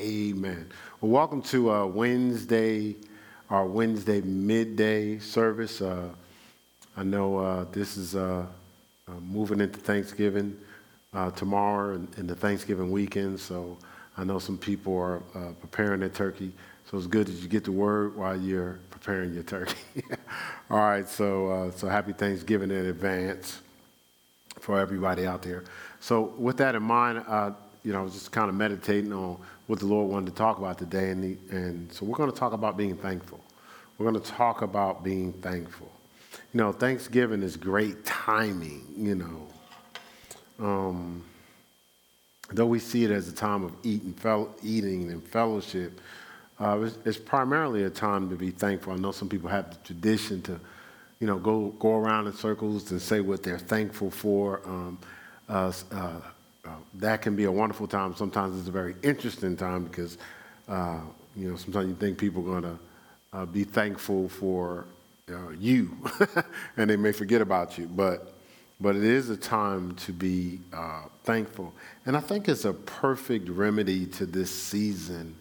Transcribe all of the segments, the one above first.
Amen. Well, welcome to uh, Wednesday, our Wednesday midday service. Uh, I know uh, this is uh, uh, moving into Thanksgiving uh, tomorrow and, and, the Thanksgiving weekend, so I know some people are preparing their turkey. So it's good that you get the word while you're preparing your turkey. All right, so so happy Thanksgiving in advance for everybody out there. So with that in mind, you know, I was just kind of meditating on what the Lord wanted to talk about today. And, the, and so we're going to talk about being thankful. We're going to talk about being thankful. You know, Thanksgiving is great timing, you know. Um, though we see it as a time of eating, fel- eating and fellowship, uh, it's, it's, primarily a time to be thankful. I know some people have the tradition to, you know, go, go around in circles and say what they're thankful for. Um, uh, uh, uh, that can be a wonderful time. Sometimes it's a very interesting time because, uh, you know, sometimes you think people are going to uh, be thankful for uh, you and they may forget about you. But, but it is a time to be uh, thankful. And I think it's a perfect remedy to this season.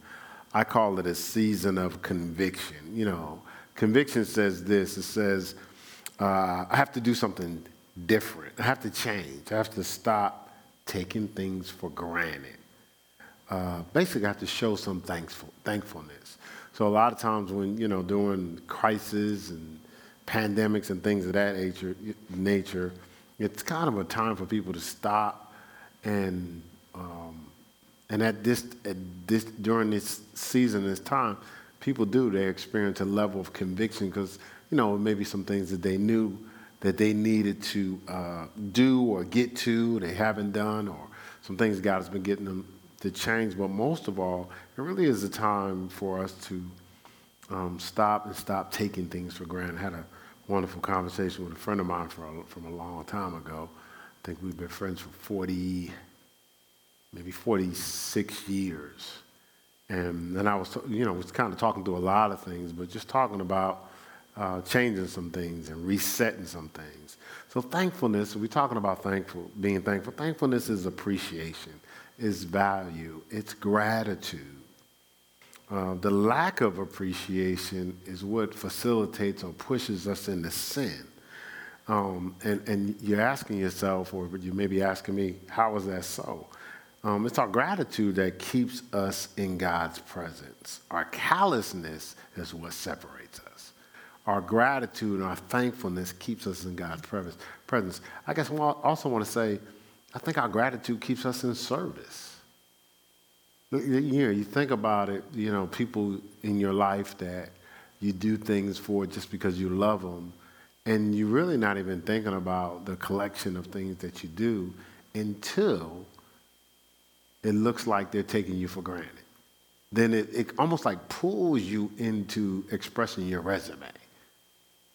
I call it a season of conviction. You know, conviction says this it says, I have to do something different. I have to change. I have to stop taking things for granted. Uh, basically, I have to show some thankful, thankfulness. So a lot of times when, you know, during crises and pandemics and things of that nature, nature it's kind of a time for people to stop and, um, and at this, at this, during this season, this time, people do, they experience a level of conviction because, you know, maybe some things that they knew that they needed to uh, do or get to, they haven't done, or some things God has been getting them to change. But most of all, it really is a time for us to um, stop and stop taking things for granted. I had a wonderful conversation with a friend of mine a, from a long time ago. I think we've been friends for 40, maybe 46 years. And then I was, you know, was kind of talking through a lot of things, but just talking about uh, changing some things and resetting some things. So thankfulness, we're talking about thankful, being thankful. Thankfulness is appreciation, is value, it's gratitude. Uh, the lack of appreciation is what facilitates or pushes us into sin. Um, and, and you're asking yourself, or you may be asking me, how is that so? Um, it's our gratitude that keeps us in God's presence. Our callousness is what separates our gratitude and our thankfulness keeps us in God's presence. I guess I also want to say, I think our gratitude keeps us in service. You know, you think about it, you know, people in your life that you do things for just because you love them, and you're really not even thinking about the collection of things that you do until it looks like they're taking you for granted. Then it, it almost like pulls you into expressing your resume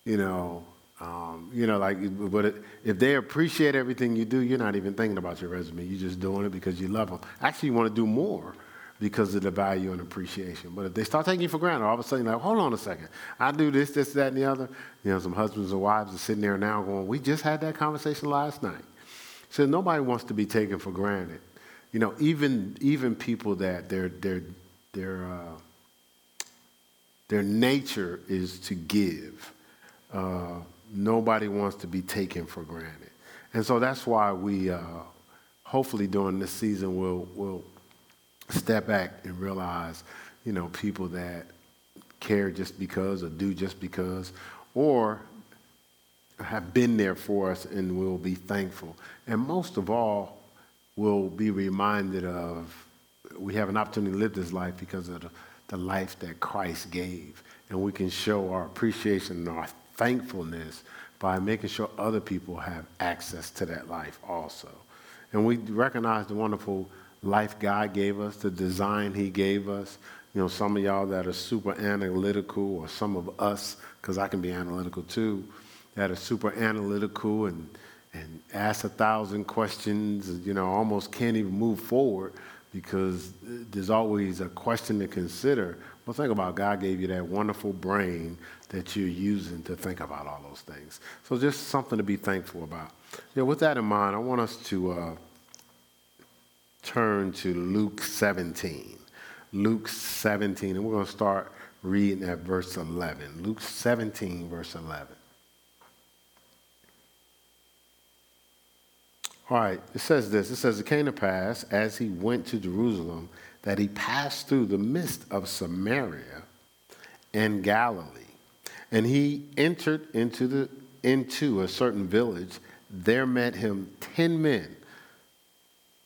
you know, um, you know, like, but it, if they appreciate everything you do, you're not even thinking about your resume. You're just doing it because you love them. Actually, you want to do more because of the value and appreciation. But if they start taking you for granted, all of a sudden, like, hold on a second, I do this, this, that, and the other. You know, some husbands and wives are sitting there now going, we just had that conversation last night. So nobody wants to be taken for granted. You know, even even people that their their their uh, their nature is to give nobody wants to be taken for granted. And so that's why we, uh, hopefully during this season, will will step back and realize, you know, people that care just because or do just because, or have been there for us and will be thankful. And most of all, we'll be reminded of we have an opportunity to live this life because of the, the life that Christ gave. And we can show our appreciation and our thankfulness by making sure other people have access to that life also. And we recognize the wonderful life God gave us, the design He gave us. You know, some of y'all that are super analytical, or some of us, because I can be analytical too, that are super analytical and, and ask a thousand questions, you know, almost can't even move forward because there's always a question to consider. Well, think about God gave you that wonderful brain that you're using to think about all those things. So just something to be thankful about. Yeah, with that in mind, I want us to uh, turn to Luke 17. Luke 17, and we're going to start reading at verse 11. Luke 17, verse 11. All right, it says this. It says, It came to pass as he went to Jerusalem that he passed through the midst of Samaria and Galilee. And he entered into, the, into a certain village. There met him ten men.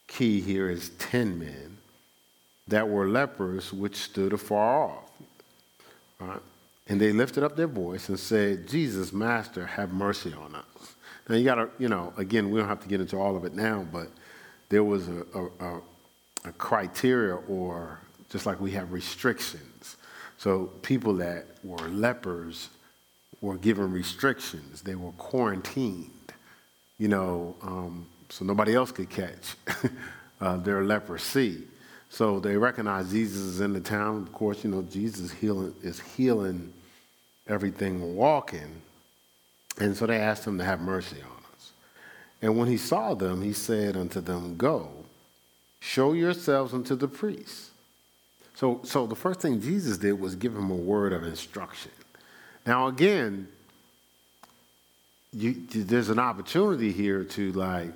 Key here is ten men that were lepers, which stood afar off. Right? And they lifted up their voice and said, Jesus, Master, have mercy on us. Now you got to, you know, again, we don't have to get into all of it now, but there was a, a, a criteria or just like we have restrictions. So people that were lepers were given restrictions. They were quarantined, you know, um, so nobody else could catch uh, their leprosy. So they recognized Jesus is in the town. Of course, you know, Jesus healing, is healing everything walking. And so they asked him to have mercy on us. And when he saw them, he said unto them, Go, show yourselves unto the priests. So, so the first thing Jesus did was give him a word of instruction. Now, again, you, there's an opportunity here to like,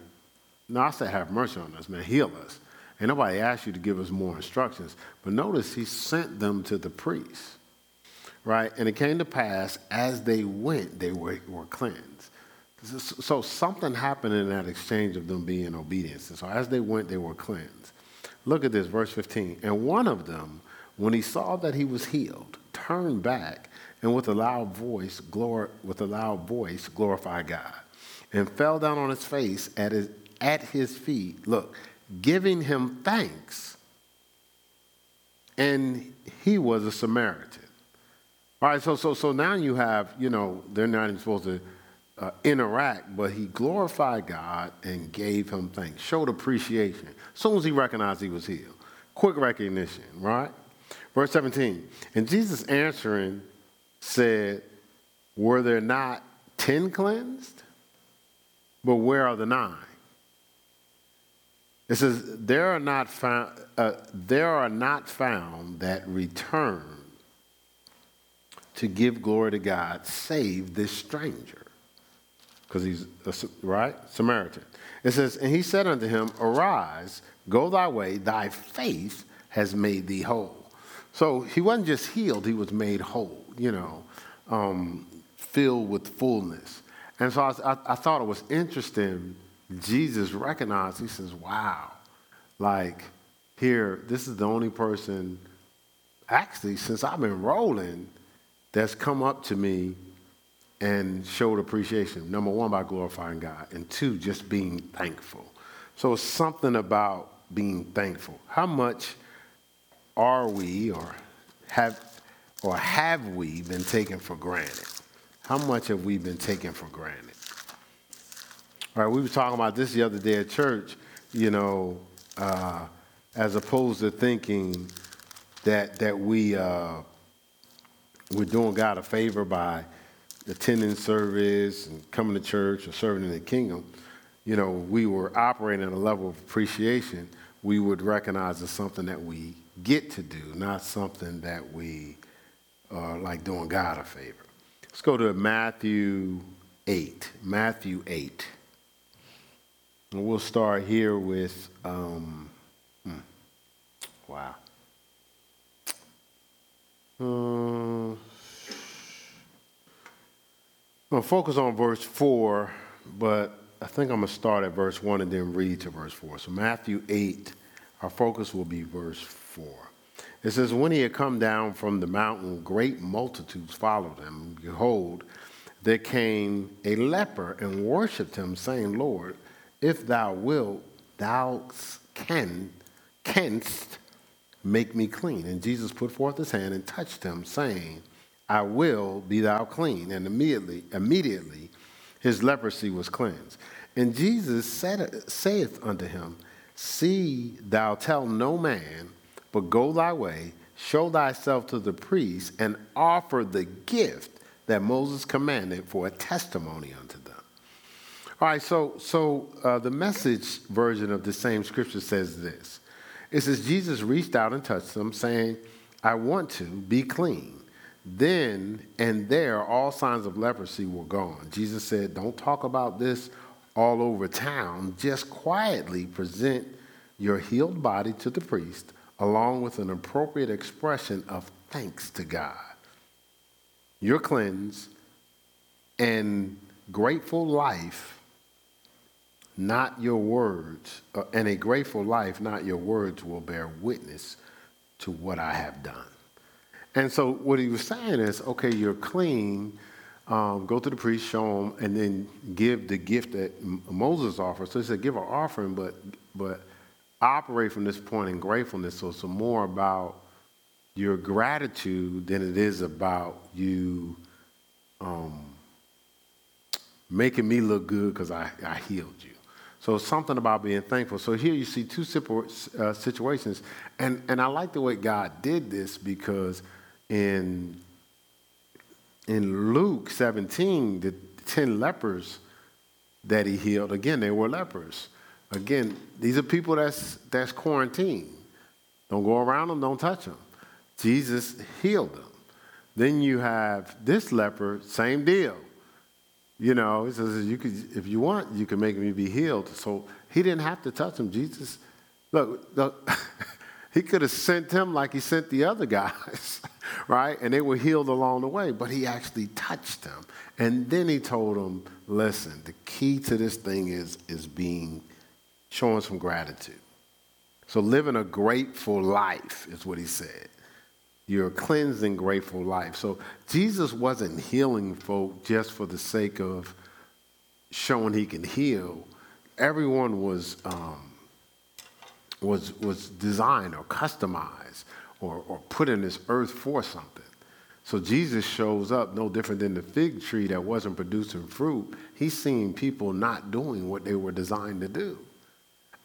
not say have mercy on us, man, heal us. And nobody asked you to give us more instructions. But notice he sent them to the priests right? And it came to pass as they went, they were, were cleansed. So something happened in that exchange of them being obedient. And So as they went, they were cleansed. Look at this, verse 15. And one of them, when he saw that he was healed, turned back and with a loud voice, glor- with a loud voice, glorified God, and fell down on his face at his, at his feet. Look, giving him thanks. And he was a Samaritan. All right, so, so, so now you have, you know, they're not even supposed to uh, interact, but he glorified God and gave him thanks, showed appreciation. As soon as he recognized he was healed, quick recognition, right? Verse 17, and Jesus answering said, Were there not ten cleansed? But where are the nine? It says, There are not found, uh, there are not found that return to give glory to God, save this stranger. Because he's, a, right? Samaritan. It says, And he said unto him, Arise, go thy way, thy faith has made thee whole. So he wasn't just healed, he was made whole, you know, um, filled with fullness. And so I, I, I thought it was interesting. Jesus recognized, he says, Wow, like here, this is the only person, actually, since I've been rolling, that's come up to me and showed appreciation. Number one, by glorifying God, and two, just being thankful. So it's something about being thankful. How much are we or have or have we been taken for granted? How much have we been taken for granted? All right, we were talking about this the other day at church, you know, uh, as opposed to thinking that that we uh, we're doing God a favor by attending service and coming to church or serving in the kingdom, you know, we were operating at a level of appreciation we would recognize as something that we get to do, not something that we are like doing God a favor. Let's go to Matthew 8. Matthew 8. And we'll start here with, um, hmm, wow. Uh, I'm going to focus on verse 4, but I think I'm going to start at verse 1 and then read to verse 4. So, Matthew 8, our focus will be verse 4. It says, When he had come down from the mountain, great multitudes followed him. Behold, there came a leper and worshipped him, saying, Lord, if thou wilt, thou can, canst Make me clean. And Jesus put forth his hand and touched him, saying, I will be thou clean. And immediately, immediately his leprosy was cleansed. And Jesus said, saith unto him, See thou tell no man, but go thy way, show thyself to the priest, and offer the gift that Moses commanded for a testimony unto them. All right, so, so uh, the message version of the same scripture says this It says, Jesus reached out and touched them, saying, I want to be clean. Then and there, all signs of leprosy were gone. Jesus said, Don't talk about this all over town. Just quietly present your healed body to the priest, along with an appropriate expression of thanks to God. You're cleansed, and grateful life, not your words, uh, and a grateful life, not your words, will bear witness to what I have done. And so what he was saying is, okay, you're clean. Um, go to the priest, show him, and then give the gift that Moses offered. So he said, give an offering, but but operate from this point in gratefulness. So it's more about your gratitude than it is about you um, making me look good because I, I healed you. So something about being thankful. So here you see two uh, situations, and and I like the way God did this because in in Luke 17, the ten lepers that he healed, again they were lepers. Again, these are people that's that's quarantined. Don't go around them. Don't touch them. Jesus healed them. Then you have this leper, same deal. You know, he says, you could, if you want, you can make me be healed. So he didn't have to touch him. Jesus, look, look he could have sent him like he sent the other guys, right? And they were healed along the way, but he actually touched them. And then he told them, listen, the key to this thing is, is being, showing some gratitude. So living a grateful life is what he said your cleansing, grateful life. So Jesus wasn't healing folk just for the sake of showing he can heal. Everyone was um, was was designed or customized or, or put in this earth for something. So Jesus shows up no different than the fig tree that wasn't producing fruit. He's seeing people not doing what they were designed to do.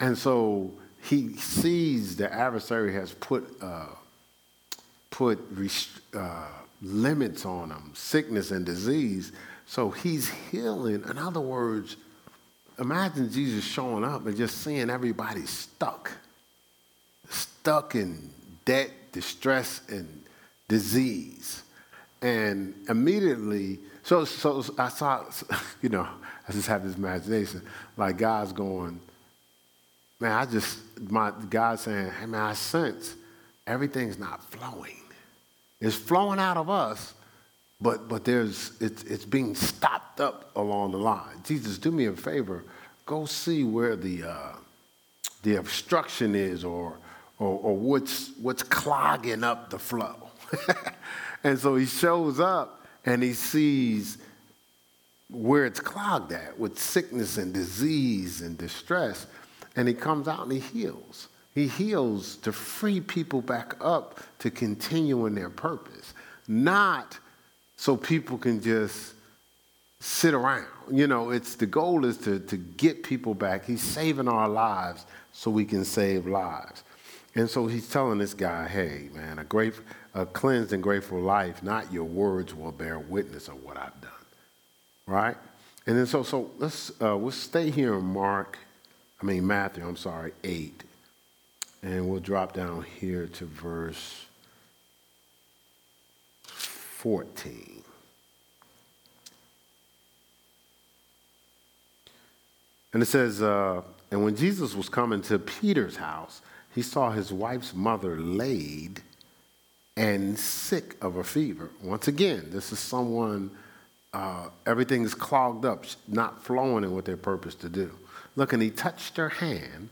And so he sees the adversary has put uh, put uh, limits on them, sickness and disease. So he's healing. In other words, imagine Jesus showing up and just seeing everybody stuck, stuck in debt, distress, and disease. And immediately, so, so I saw, you know, I just have this imagination, like God's going, man, I just, my God saying, hey man, I sense everything's not flowing. It's flowing out of us, but, but there's, it's, it's being stopped up along the line. Jesus, do me a favor. Go see where the, uh, the obstruction is or, or, or what's, what's clogging up the flow. and so he shows up and he sees where it's clogged at with sickness and disease and distress. And he comes out and he heals. He heals to free people back up to continue in their purpose, not so people can just sit around. You know, it's the goal is to, to get people back. He's saving our lives so we can save lives. And so he's telling this guy, hey, man, a great, a cleansed and grateful life, not your words will bear witness of what I've done. Right? And then so so let's uh, we'll stay here in Mark, I mean Matthew, I'm sorry, eight. And we'll drop down here to verse 14. And it says, uh, And when Jesus was coming to Peter's house, he saw his wife's mother laid and sick of a fever. Once again, this is someone, uh, everything is clogged up, not flowing in what they're purposed to do. Look, and he touched her hand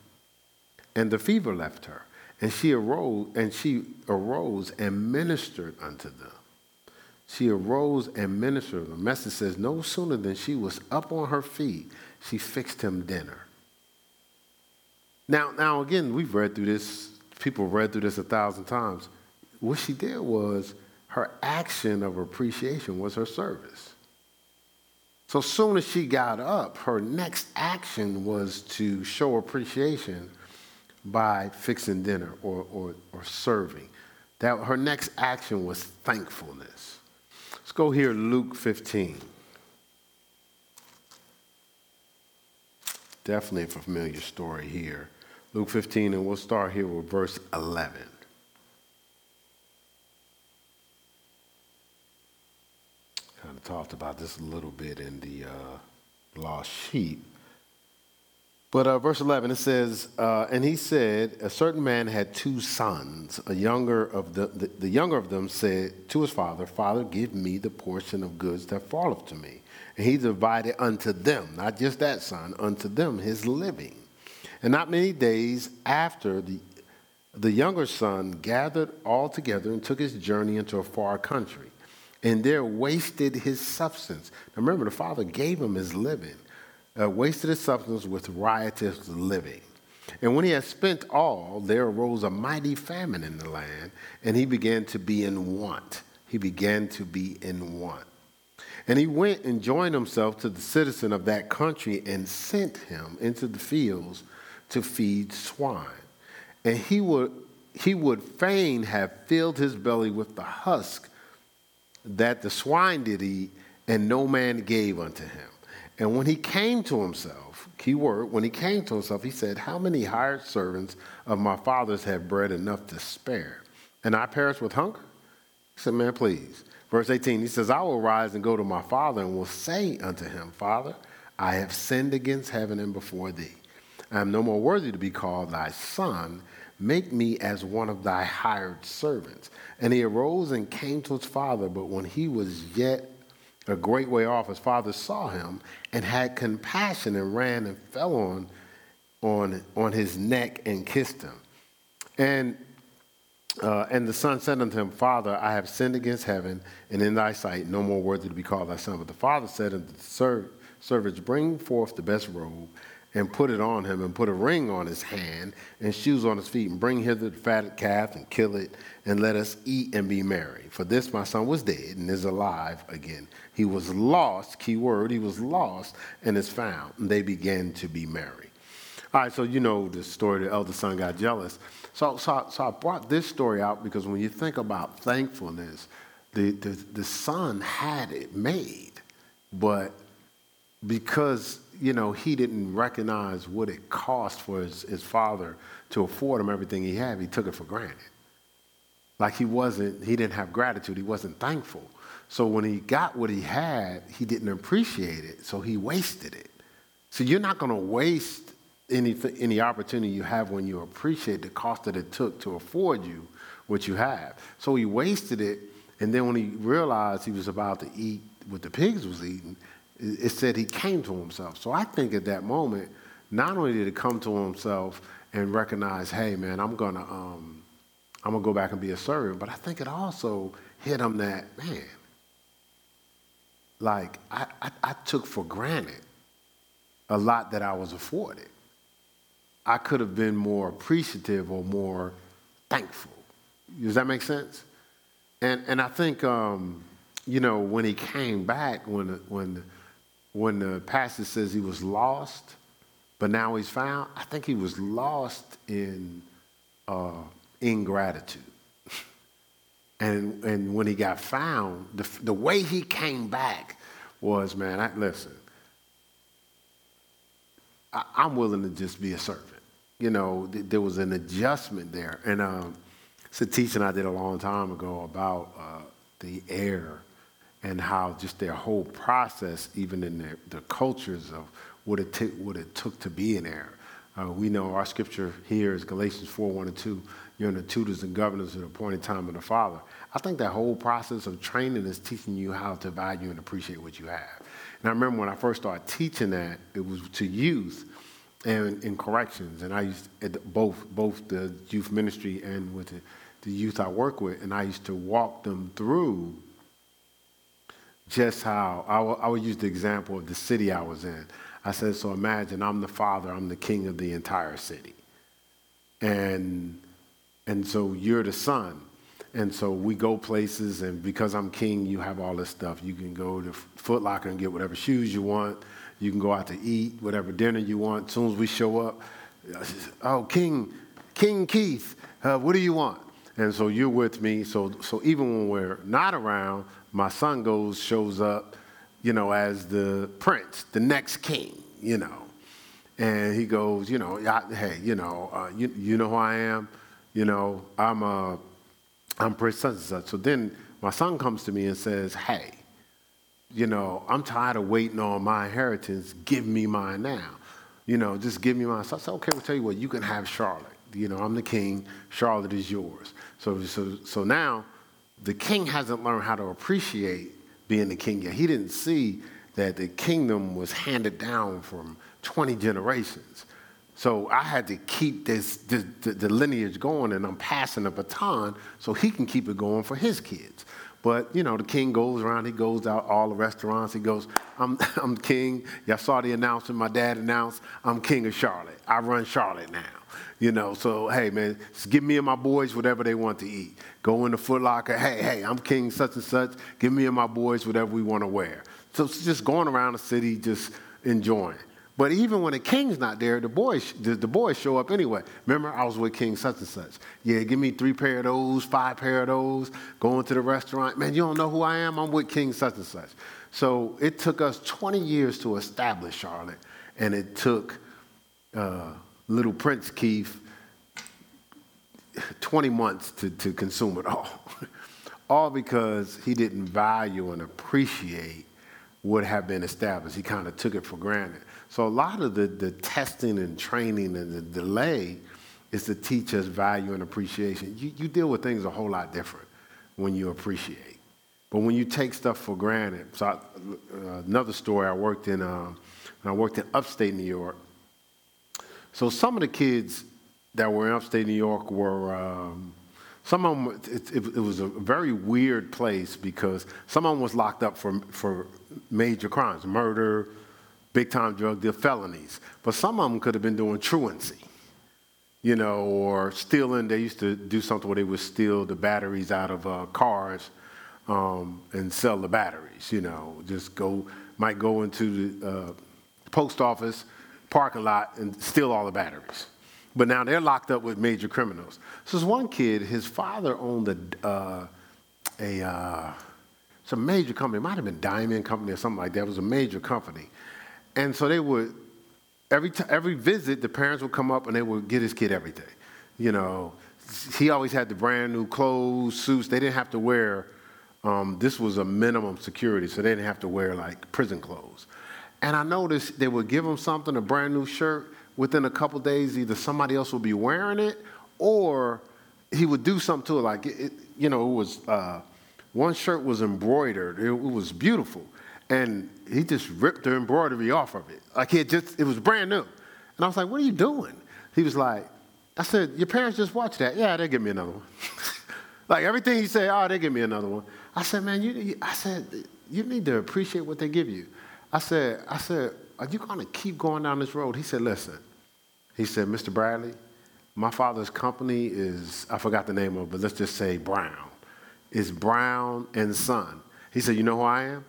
and the fever left her. And she arose and she arose and ministered unto them. She arose and ministered. The message says, no sooner than she was up on her feet, she fixed him dinner. Now, now again, we've read through this, people read through this a thousand times. What she did was her action of appreciation was her service. So soon as she got up, her next action was to show appreciation by fixing dinner or, or, or serving. That her next action was thankfulness. Let's go here, Luke 15. Definitely a familiar story here. Luke 15, and we'll start here with verse 11. Kind of talked about this a little bit in the uh, lost sheep. But uh, verse 11, it says, uh, And he said, A certain man had two sons. A younger of the, the, the, younger of them said to his father, Father, give me the portion of goods that falleth to me. And he divided unto them, not just that son, unto them his living. And not many days after, the, the younger son gathered all together and took his journey into a far country. And there wasted his substance. Now remember, the father gave him his living uh, wasted his substance with riotous living. And when he had spent all, there arose a mighty famine in the land, and he began to be in want. He began to be in want. And he went and joined himself to the citizen of that country and sent him into the fields to feed swine. And he would, he would fain have filled his belly with the husk that the swine did eat, and no man gave unto him. And when he came to himself, key word, when he came to himself, he said, How many hired servants of my father's have bread enough to spare? And I perish with hunger? He said, Man, please. Verse 18, he says, I will rise and go to my father and will say unto him, Father, I have sinned against heaven and before thee. I am no more worthy to be called thy son. Make me as one of thy hired servants. And he arose and came to his father, but when he was yet a great way off, his father saw him and had compassion and ran and fell on, on, on his neck and kissed him. And, uh, and the son said unto him, Father, I have sinned against heaven and in thy sight, no more worthy to be called thy son. But the father said unto the servants, Bring forth the best robe and put it on him, and put a ring on his hand and shoes on his feet, and bring hither the fatted calf and kill it, and let us eat and be merry. For this my son was dead and is alive again. He was lost, key word, he was lost and is found. And they began to be merry. All right, so you know the story, the elder son got jealous. So, so, so I brought this story out because when you think about thankfulness, the, the, the son had it made, but because you know he didn't recognize what it cost for his, his father to afford him everything he had, he took it for granted. Like he wasn't, he didn't have gratitude, he wasn't thankful. So when he got what he had, he didn't appreciate it, so he wasted it. So you're not going to waste any, any opportunity you have when you appreciate the cost that it took to afford you what you have. So he wasted it, and then when he realized he was about to eat what the pigs was eating, it said he came to himself. So I think at that moment, not only did he come to himself and recognize, hey man, I'm gonna um, I'm gonna go back and be a servant, but I think it also hit him that man, like I, I, I took for granted a lot that I was afforded. I could have been more appreciative or more thankful. Does that make sense? And and I think um, you know when he came back, when when when the passage says he was lost, but now he's found. I think he was lost in uh, ingratitude. And, and when he got found, the, the way he came back was, man, I, listen, I, am willing to just be a servant. You know, th- there was an adjustment there. And um, it's a teaching I did a long time ago about uh, the heir and how just their whole process, even in their, the cultures of what it, t- what it took to be an heir. Uh, we know our scripture here is Galatians 4 1 and 2 you're in the tutors and governors at the appointed time of the Father. I think that whole process of training is teaching you how to value and appreciate what you have. And I remember when I first started teaching that, it was to youth and in corrections. And I used at both both the youth ministry and with the, the youth I work with, and I used to walk them through just how I, w- I would use the example of the city I was in. I said, so imagine I'm the father, I'm the king of the entire city. And and so you're the son. And so we go places, and because I'm king, you have all this stuff. You can go to Foot Locker and get whatever shoes you want. You can go out to eat whatever dinner you want. As soon as we show up, oh, King, King Keith, uh, what do you want? And so you're with me. So, so even when we're not around, my son goes, shows up, you know, as the prince, the next king, you know. And he goes, you know, hey, you know, uh, you, you know who I am? You know, I'm, uh, I'm Prince such and such. So then my son comes to me and says, hey, you know, I'm tired of waiting on my inheritance. Give me mine now. You know, just give me mine. So I said, okay, we'll tell you what, you can have Charlotte. You know, I'm the king. Charlotte is yours. So, so, so now the king hasn't learned how to appreciate being the king yet. He didn't see that the kingdom was handed down from 20 generations. So I had to keep this, this the, the lineage going, and I'm passing the baton so he can keep it going for his kids. But, you know, the king goes around, he goes out all the restaurants. He goes, I'm, I'm king. Y'all saw the announcement my dad announced. I'm king of Charlotte. I run Charlotte now. You know, so hey, man, give me and my boys whatever they want to eat. Go in the Foot Locker. Hey, hey, I'm king such and such. Give me and my boys whatever we want to wear. So it's just going around the city, just enjoying. But even when the king's not there, the boys, the, the, boys show up anyway. Remember, I was with King such and such. Yeah, give me three pair of those, five pair of those. Going to the restaurant, man, you don't know who I am. I'm with King such and such. So it took us 20 years to establish Charlotte, and it took uh, little Prince Keith 20 months to, to consume it all. all because he didn't value and appreciate what had been established. He kind of took it for granted. So a lot of the, the testing and training and the delay is to teach us value and appreciation. You, you deal with things a whole lot different when you appreciate. But when you take stuff for granted, so I, uh, another story, I worked in, uh, I worked in upstate New York. So some of the kids that were in upstate New York were, um, some of them, it, it, it, was a very weird place because some of them was locked up for, for major crimes, murder, big time drug deal felonies. But some of them could have been doing truancy, you know, or stealing. They used to do something where they would steal the batteries out of uh, cars um, and sell the batteries, you know, just go, might go into the uh, post office parking lot and steal all the batteries. But now they're locked up with major criminals. So there's one kid, his father owned a, uh, a uh, it's a major company. It might have been Diamond Company or something like that. It was a major company. And so they would, every, t- every visit, the parents would come up and they would get his kid everything. You know, he always had the brand new clothes, suits. They didn't have to wear, um, this was a minimum security, so they didn't have to wear like prison clothes. And I noticed they would give him something, a brand new shirt. Within a couple days, either somebody else would be wearing it or he would do something to it. Like, it, you know, it was, uh, one shirt was embroidered, it, it was beautiful and he just ripped the embroidery off of it. Like he just, it was brand new. And I was like, what are you doing? He was like, I said, your parents just watched that. Yeah, they give me another one. like everything he said, oh, they give me another one. I said, man, you, I said, you need to appreciate what they give you. I said, I said, are you going to keep going down this road? He said, listen. He said, Mr. Bradley, my father's company is, I forgot the name of it, but let's just say Brown. It's Brown and Son. He said, you know who I am?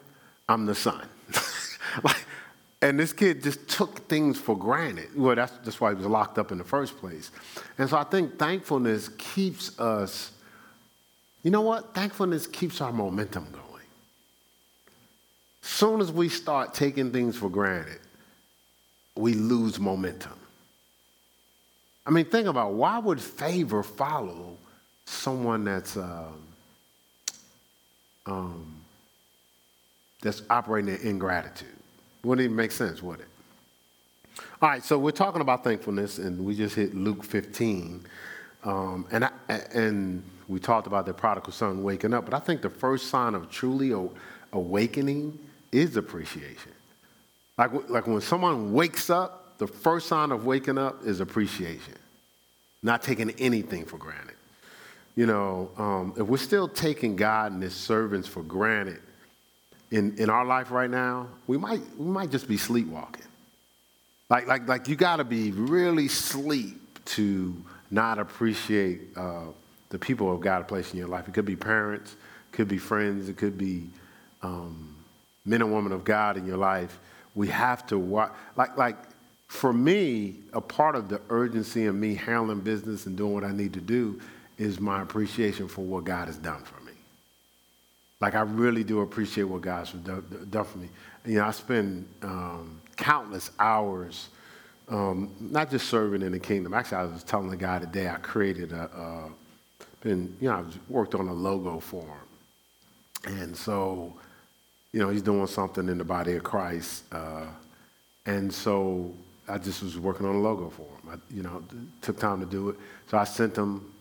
I'm the son. like, and this kid just took things for granted. Well, that's, that's why he was locked up in the first place. And so I think thankfulness keeps us, you know what? Thankfulness keeps our momentum going. Soon as we start taking things for granted, we lose momentum. I mean, think about why would favor follow someone that's um, um, that's operating in ingratitude. Wouldn't even make sense, would it? All right, so we're talking about thankfulness, and we just hit Luke 15. Um, and, I, and we talked about the prodigal son waking up, but I think the first sign of truly awakening is appreciation. Like, like when someone wakes up, the first sign of waking up is appreciation, not taking anything for granted. You know, um, if we're still taking God and his servants for granted, in, in our life right now, we might, we might just be sleepwalking. Like, like, like you got to be really sleep to not appreciate uh, the people of God placed in your life. It could be parents, it could be friends, it could be um, men and women of God in your life. We have to watch. Like, like for me, a part of the urgency of me handling business and doing what I need to do is my appreciation for what God has done for me. Like I really do appreciate what God's done for me. You know, I spend um, countless hours um, not just serving in the kingdom. Actually, I was telling the guy today I created a, uh, been, you know, I worked on a logo for him. And so, you know, he's doing something in the body of Christ. Uh, and so I just was working on a logo for him. I, you know, took time to do it. So I sent him,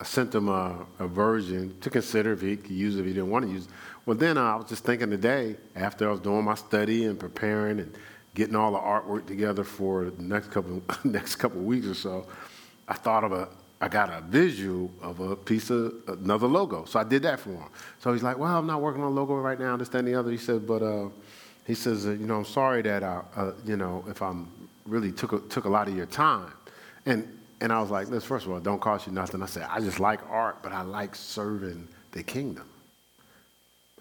I sent him a, a version to consider if he could use it, if he didn't want to use it. Well, then I was just thinking today, after I was doing my study and preparing and getting all the artwork together for the next couple next couple weeks or so, I thought of a I got a visual of a piece of another logo. So I did that for him. So he's like, "Well, I'm not working on a logo right now. This, that, and the other." He said, "But uh, he says, you know, I'm sorry that I, uh, you know, if I'm really took a, took a lot of your time." And and I was like, "This first of all, don't cost you nothing." I said, "I just like art, but I like serving the kingdom."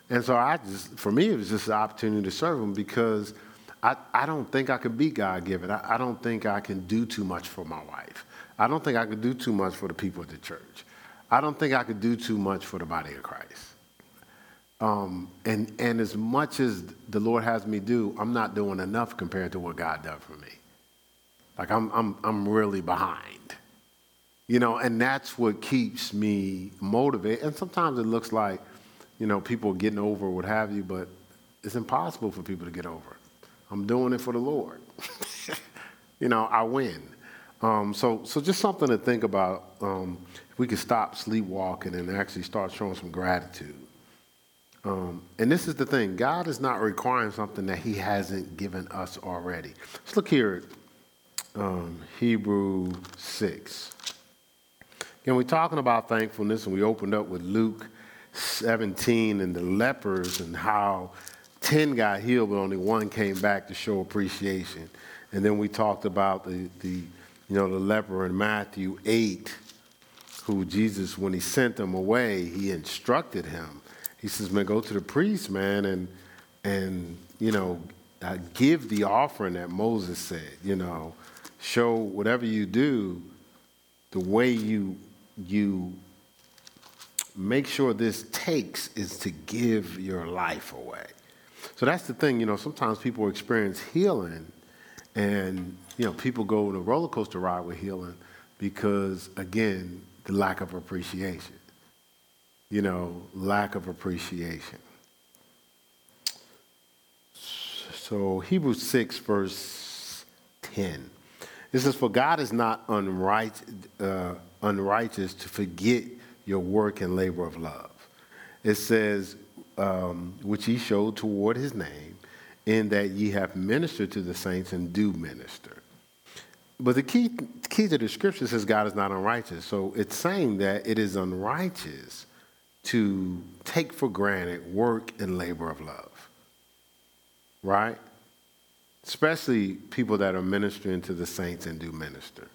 And so I just, for me, it was just an opportunity to serve him because I, I don't think I can be God given. I, I don't think I can do too much for my wife. I don't think I could do too much for the people at the church. I don't think I could do too much for the body of Christ. Um, and, and as much as the Lord has me do, I'm not doing enough compared to what God done for me. Like I'm, I'm, I'm really behind. You know, and that's what keeps me motivated. And sometimes it looks like, you know, people getting over what have you, but it's impossible for people to get over. I'm doing it for the Lord. you know, I win. Um, so, so just something to think about. Um, if we could stop sleepwalking and actually start showing some gratitude. Um, and this is the thing God is not requiring something that He hasn't given us already. Let's look here at um, Hebrew 6. Again, we're talking about thankfulness, and we opened up with Luke 17 and the lepers and how 10 got healed, but only one came back to show appreciation. And then we talked about the, the you know, the leper in Matthew 8, who Jesus, when he sent him away, he instructed him. He says, man, go to the priest, man, and, and you know, uh, give the offering that Moses said, you know, show whatever you do, the way you, you make sure this takes is to give your life away. So that's the thing, you know, sometimes people experience healing and, you know, people go on a roller coaster ride with healing because, again, the lack of appreciation. You know, lack of appreciation. So Hebrews 6, verse 10. It says, For God is not unright, uh, unrighteous to forget your work and labor of love. It says, um, which he showed toward his name, in that ye have ministered to the saints and do minister. But the key, key to the scripture says God is not unrighteous. So it's saying that it is unrighteous to take for granted work and labor of love. Right? Especially people that are ministering to the saints and do minister.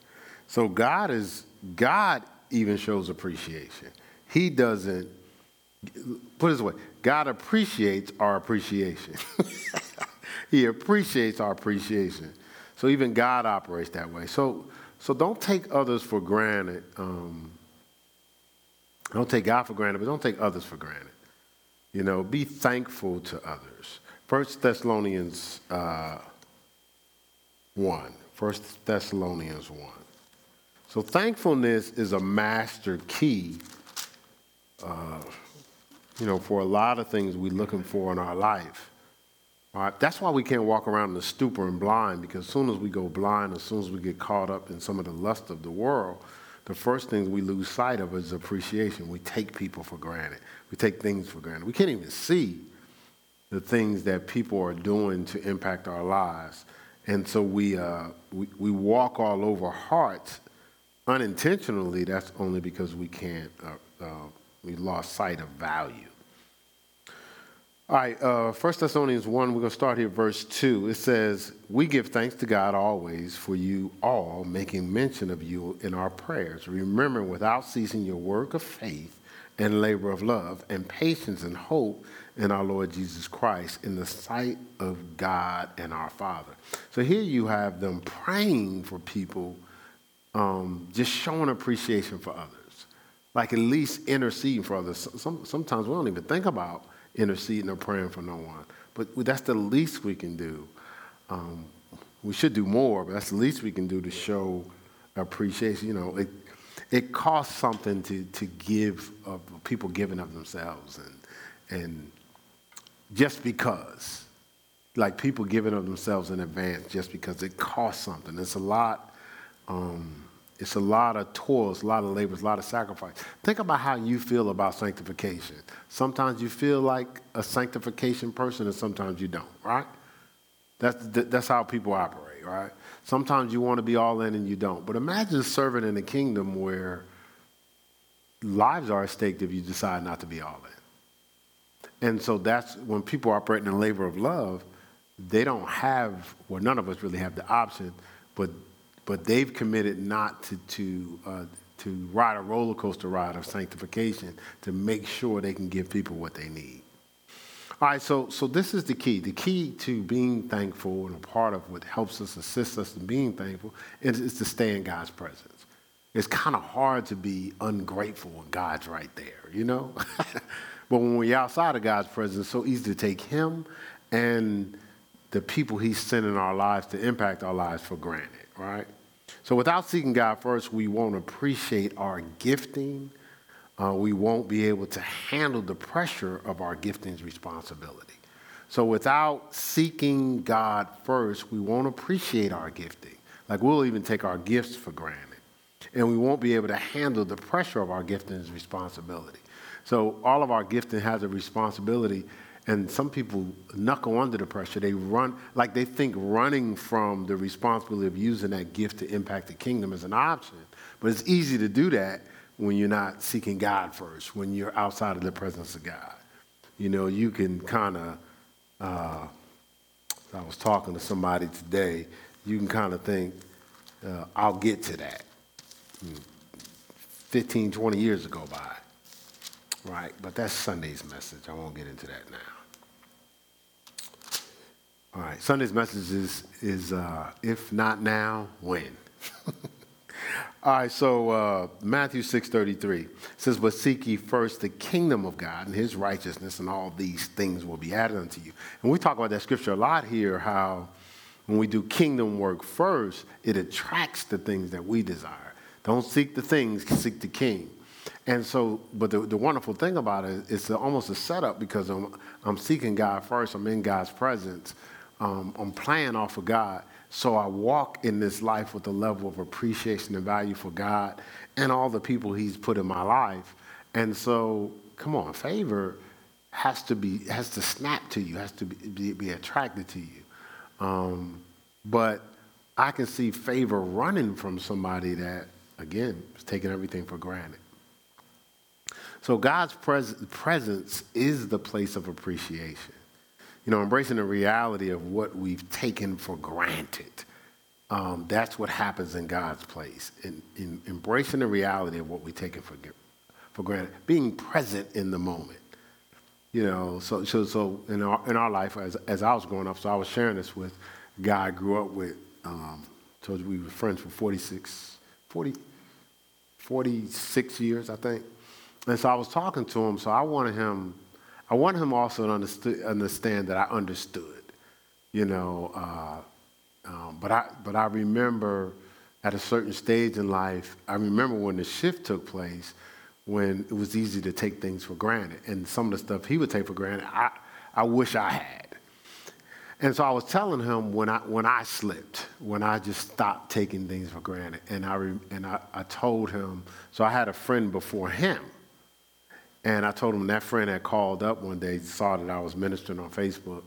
So God is God even shows appreciation. He doesn't put it this way God appreciates our appreciation. he appreciates our appreciation. So even God operates that way. So, so don't take others for granted. Um, don't take God for granted, but don't take others for granted. You know, be thankful to others. First Thessalonians uh, 1. First Thessalonians 1. So thankfulness is a master key uh, you know, for a lot of things we're looking for in our life. All right? That's why we can't walk around in the stupor and blind, because as soon as we go blind, as soon as we get caught up in some of the lust of the world, the first thing we lose sight of is appreciation. We take people for granted. We take things for granted. We can't even see the things that people are doing to impact our lives. And so we, uh, we, we walk all over hearts unintentionally. That's only because we can't, uh, uh, we lost sight of value. All right, uh, 1 Thessalonians 1, we're going to start here, verse 2. It says, We give thanks to God always for you all, making mention of you in our prayers, remembering without ceasing your work of faith and labor of love and patience and hope in our Lord Jesus Christ in the sight of God and our Father. So here you have them praying for people, um, just showing appreciation for others, like at least interceding for others. Some, sometimes we don't even think about interceding or praying for no one. But that's the least we can do. Um, we should do more, but that's the least we can do to show appreciation. You know, it, it costs something to, to give of people giving of themselves and, and just because, like people giving of themselves in advance just because it costs something. It's a lot, um, it's a lot of toil, it's a lot of labor, a lot of sacrifice. Think about how you feel about sanctification. Sometimes you feel like a sanctification person and sometimes you don't, right? That's, that's how people operate, right? Sometimes you want to be all in and you don't. But imagine serving in a kingdom where lives are at stake if you decide not to be all in. And so that's when people operate in labor of love, they don't have, well, none of us really have the option, but, but they've committed not to, to, uh, to ride a roller coaster ride of sanctification to make sure they can give people what they need. All right, so, so this is the key. The key to being thankful and a part of what helps us, assist us in being thankful is, is to stay in God's presence. It's kind of hard to be ungrateful when God's right there, you know? but when we're outside of God's presence, it's so easy to take Him and the people He's sent in our lives to impact our lives for granted, right? So without seeking God first, we won't appreciate our gifting uh, we won't be able to handle the pressure of our gifting's responsibility. So without seeking God first, we won't appreciate our gifting. Like we'll even take our gifts for granted. And we won't be able to handle the pressure of our gifting's responsibility. So all of our gifting has a responsibility, and some people knuckle under the pressure. They run, like they think running from the responsibility of using that gift to impact the kingdom is an option. But it's easy to do that when you're not seeking God first, when you're outside of the presence of God. You know, you can kind of, uh, I was talking to somebody today, you can kind of think, uh, I'll get to that. 15, 20 years ago by. Right? But that's Sunday's message. I won't get into that now. All right, Sunday's message is, is uh, if not now, when? All right, so uh, Matthew 6.33 says, But seek ye first the kingdom of God and his righteousness, and all these things will be added unto you. And we talk about that scripture a lot here, how when we do kingdom work first, it attracts the things that we desire. Don't seek the things, seek the king. And so, but the, the wonderful thing about it, it's almost a setup because I'm, I'm seeking God first, I'm in God's presence, um, I'm playing off of God. So I walk in this life with a level of appreciation and value for God and all the people He's put in my life. And so, come on, favor has to be has to snap to you, has to be, be, be attracted to you. Um, but I can see favor running from somebody that, again, is taking everything for granted. So God's pres- presence is the place of appreciation you know, embracing the reality of what we've taken for granted. Um, that's what happens in God's place. In, in embracing the reality of what we take for, for granted, being present in the moment. You know, so, so, so in, our, in our life, as, as I was growing up, so I was sharing this with a guy I grew up with. Um, told you we were friends for 46, 40, 46 years, I think. And so I was talking to him, so I wanted him I want him also to understand that I understood, you know. Uh, um, but I but I remember at a certain stage in life, I remember when the shift took place, when it was easy to take things for granted, and some of the stuff he would take for granted, I I wish I had. And so I was telling him when I when I slipped, when I just stopped taking things for granted, and I and I, I told him. So I had a friend before him and I told him that friend had called up one day, saw that I was ministering on Facebook,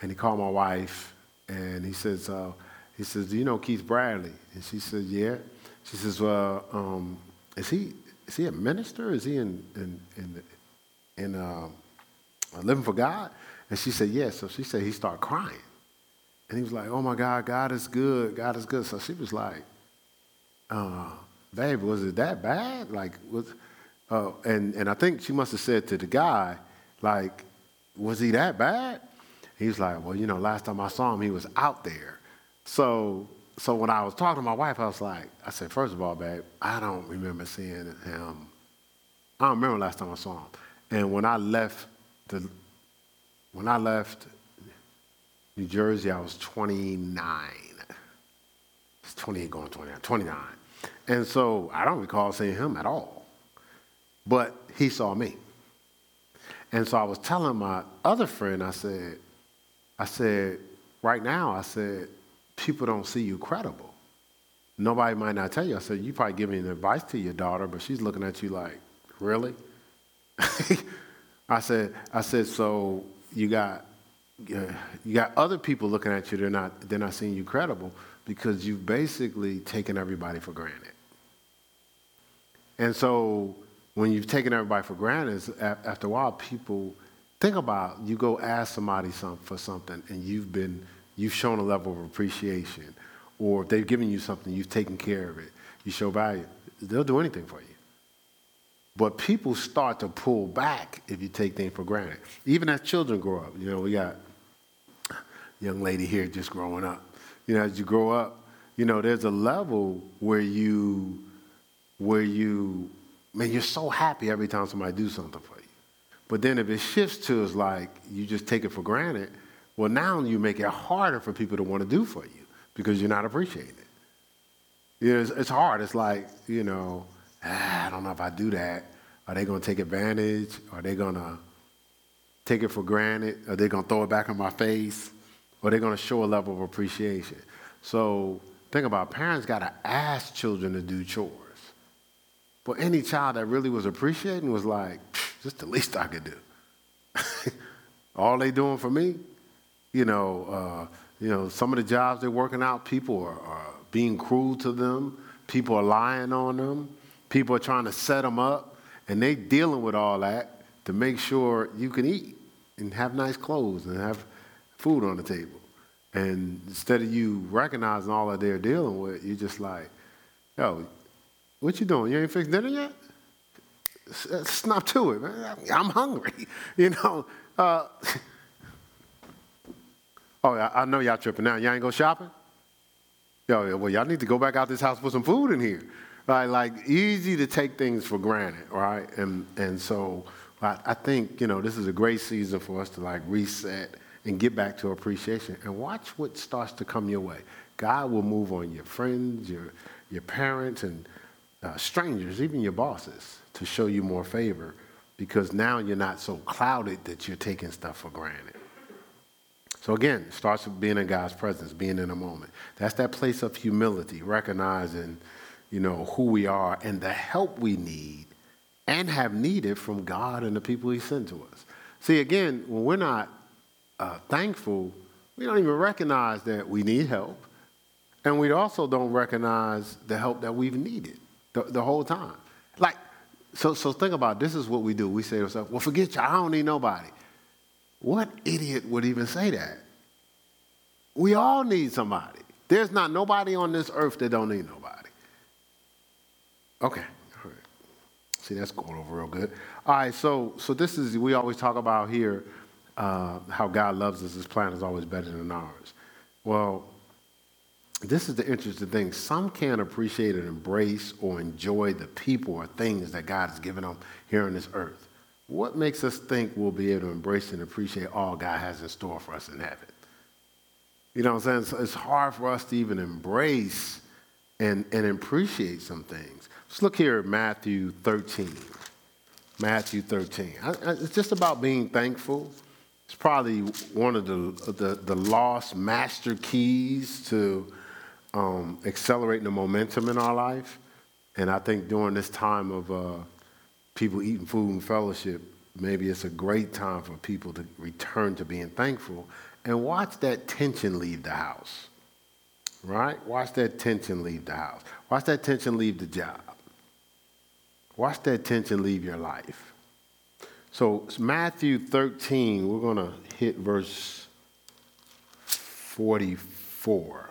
and he called my wife, and he says, uh, he says, do you know Keith Bradley? And she says, yeah. She says, well, um, is he is he a minister? Is he in in in, in uh, living for God? And she said, yes. So she said he started crying, and he was like, oh my God, God is good, God is good. So she was like, uh, babe, was it that bad? Like was uh, and, and I think she must have said to the guy, like, was he that bad? He was like, well, you know, last time I saw him, he was out there. So, so when I was talking to my wife, I was like, I said, first of all, babe, I don't remember seeing him. I don't remember last time I saw him. And when I left the, when I left New Jersey, I was 29. He's 28 going 29, 29. And so I don't recall seeing him at all. But he saw me. And so I was telling my other friend, I said, I said, right now, I said, people don't see you credible. Nobody might not tell you. I said, you probably giving advice to your daughter, but she's looking at you like, really? I said, I said, so you got you got other people looking at you, they're not, they're not seeing you credible because you've basically taken everybody for granted. And so when you've taken everybody for granted, after a while, people think about you go ask somebody some, for something and you've been, you've shown a level of appreciation or if they've given you something, you've taken care of it, you show value, they'll do anything for you. But people start to pull back if you take things for granted. Even as children grow up, you know, we got young lady here just growing up. You know, as you grow up, you know, there's a level where you, where you, man, you're so happy every time somebody do something for you. But then if it shifts to is like you just take it for granted, well, now you make it harder for people to want to do for you because you're not appreciating it. You know, it's, it's hard. It's like, you know, ah, I don't know if I do that. Are they going to take advantage? Are they going to take it for granted? Are they going to throw it back in my face? or they're going to show a level of appreciation. So think about parents got to ask children to do chores. But any child that really was appreciating was like, just the least I could do. All they doing for me, you know, uh, you know, some of the jobs they're working out, people are, are being cruel to them. People are lying on them. People are trying to set them up, and they dealing with all that to make sure you can eat and have nice clothes and have food on the table. And instead of you recognizing all that they're dealing with, you're just like, yo, what you doing? You ain't fixed dinner yet? Snap to it, man. I'm hungry. You know. Uh, oh, I know y'all tripping now. Y'all ain't go shopping? Yo, well, y'all need to go back out this house put some food in here. Right? Like easy to take things for granted, right? And and so I, I think you know this is a great season for us to like reset and get back to appreciation and watch what starts to come your way. God will move on your friends, your, your parents, and uh, strangers, even your bosses, to show you more favor because now you're not so clouded that you're taking stuff for granted. So again, it starts with being in God's presence, being in a moment. That's that place of humility, recognizing, you know, who we are and the help we need and have needed from God and the people He sent to us. See, again, when we're not uh, thankful, we don't even recognize that we need help. And we also don't recognize the help that we've needed the, the whole time. Like, so, so think about it. this is what we do. We say to ourselves, well, forget you, I don't need nobody. What idiot would even say that? We all need somebody. There's not nobody on this earth that don't need nobody. Okay. All right. See, that's going over real good. All right, so so this is we always talk about here uh, how God loves us, his plan is always better than ours. Well, this is the interesting thing. Some can't appreciate and embrace or enjoy the people or things that God has given them here on this earth. What makes us think we'll be able to embrace and appreciate all God has in store for us in heaven? You know what I'm saying? It's hard for us to even embrace and, and appreciate some things. Let's look here at Matthew 13. Matthew 13. I, I, it's just about being thankful it's probably one of the, the, the lost master keys to um, accelerating the momentum in our life. And I think during this time of uh, people eating food and fellowship, maybe it's a great time for people to return to being thankful and watch that tension leave the house. Right? Watch that tension leave the house. Watch that tension leave the job. Watch that tension leave your life. So Matthew 13, we're going to hit verse 44.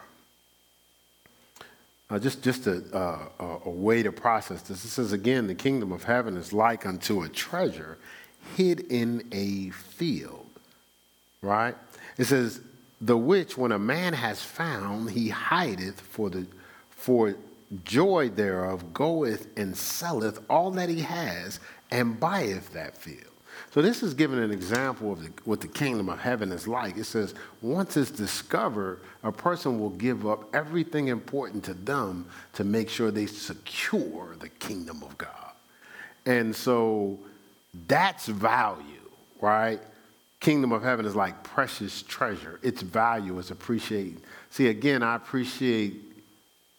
Uh, just just a, uh, a way to process this. It says again, the kingdom of heaven is like unto a treasure hid in a field. Right? It says, the which when a man has found, he hideth for the for joy thereof, goeth and selleth all that he has, and buyeth that field. So this is giving an example of the, what the kingdom of heaven is like. It says once it's discovered, a person will give up everything important to them to make sure they secure the kingdom of God. And so that's value, right? Kingdom of heaven is like precious treasure. Its value is appreciated. See, again, I appreciate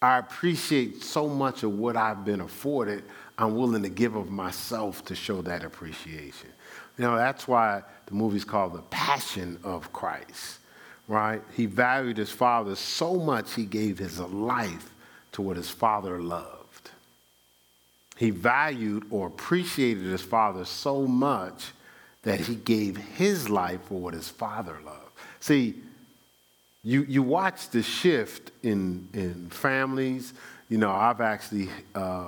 I appreciate so much of what I've been afforded. I'm willing to give of myself to show that appreciation. You know, that's why the movie's called The Passion of Christ, right? He valued his father so much he gave his life to what his father loved. He valued or appreciated his father so much that he gave his life for what his father loved. See, you, you watch the shift in, in families. You know, I've actually uh,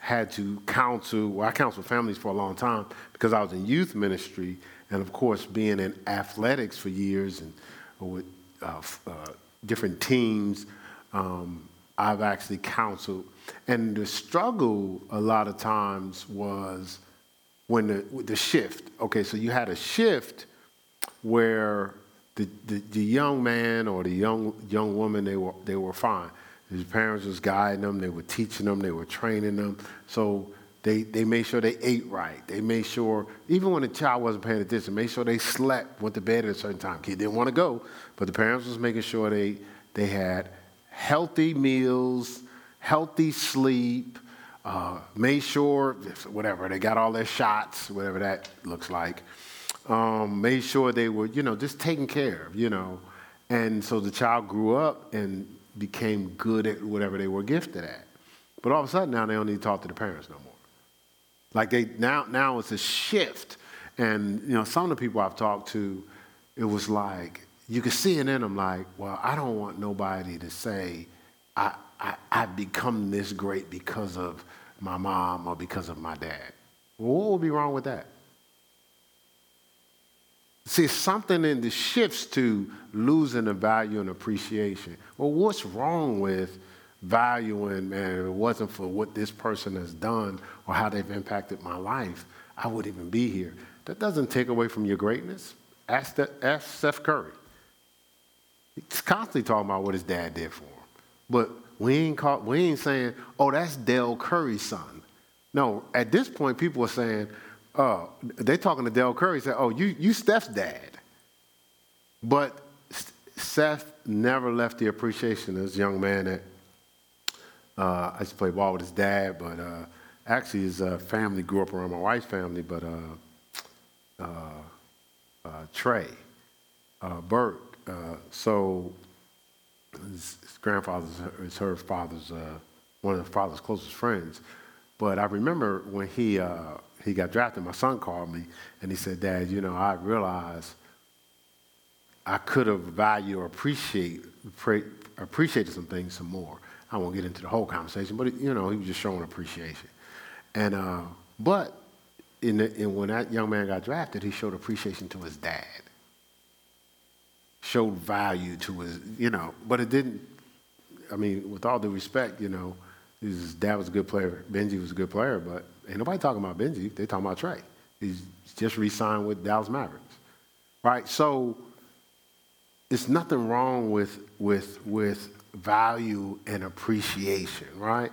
had to counsel, well, I counseled families for a long time because I was in youth ministry and, of course, being in athletics for years and with uh, uh, different teams, um, I've actually counseled. And the struggle a lot of times was when the, the shift. Okay, so you had a shift where the, the, the young man or the young, young woman, they were, they were fine his parents was guiding them, they were teaching them, they were training them. So they, they made sure they ate right. They made sure, even when the child wasn't paying attention, made sure they slept, went to bed at a certain time. Kid didn't want to go, but the parents was making sure they, they had healthy meals, healthy sleep, uh, made sure, whatever, they got all their shots, whatever that looks like. Um, made sure they were, you know, just taken care of, you know. And so the child grew up and became good at whatever they were gifted at. But all of a sudden now they don't need to talk to the parents no more. Like they now now it's a shift. And you know, some of the people I've talked to, it was like you could see it in them like, well, I don't want nobody to say I, I I've become this great because of my mom or because of my dad. Well, what would be wrong with that? See, something in the shifts to losing the value and appreciation. Well, what's wrong with valuing, man, if it wasn't for what this person has done or how they've impacted my life, I wouldn't even be here. That doesn't take away from your greatness. Ask, the, ask Steph Curry. He's constantly talking about what his dad did for him. But we ain't, we ain't saying, oh, that's Dell Curry's son. No, at this point, people are saying, uh, they talking to Dell Curry, said, oh, you, you Steph's dad. But Steph never left the appreciation of this young man that uh, I used to play ball with his dad, but uh, actually his uh, family grew up around my wife's family, but uh, uh, uh, Trey, Burke. so his, his grandfather is her father's, one of the father's closest friends. But I remember when he he got drafted, my son called me and he said, Dad, you know, I realized I could have valued or appreciate, appreciated some things some more. I won't get into the whole conversation, but, you know, he was just showing appreciation. And, uh, but in, the, in when that young man got drafted, he showed appreciation to his dad. Showed value to his, you know, but it didn't, I mean, with all due respect, you know, his dad was a good player. Benji was a good player, but ain't nobody talking about Benji. They talking about Trey. He's just re-signed with Dallas Mavericks, right? So it's nothing wrong with with with value and appreciation, right?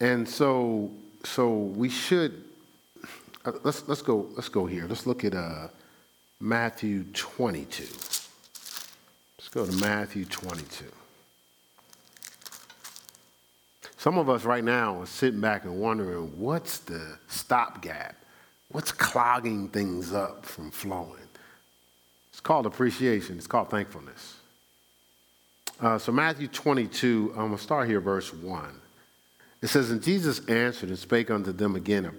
And so so we should uh, let's let's go let's go here. Let's look at uh, Matthew 22. Let's go to Matthew 22. Some of us right now are sitting back and wondering what's the stopgap? What's clogging things up from flowing? It's called appreciation, it's called thankfulness. Uh, so, Matthew 22, I'm going to start here, verse 1. It says, And Jesus answered and spake unto them again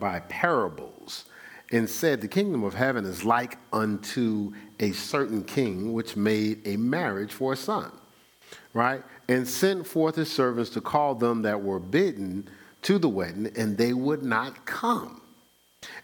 by parables, and said, The kingdom of heaven is like unto a certain king which made a marriage for a son right? And sent forth his servants to call them that were bidden to the wedding, and they would not come.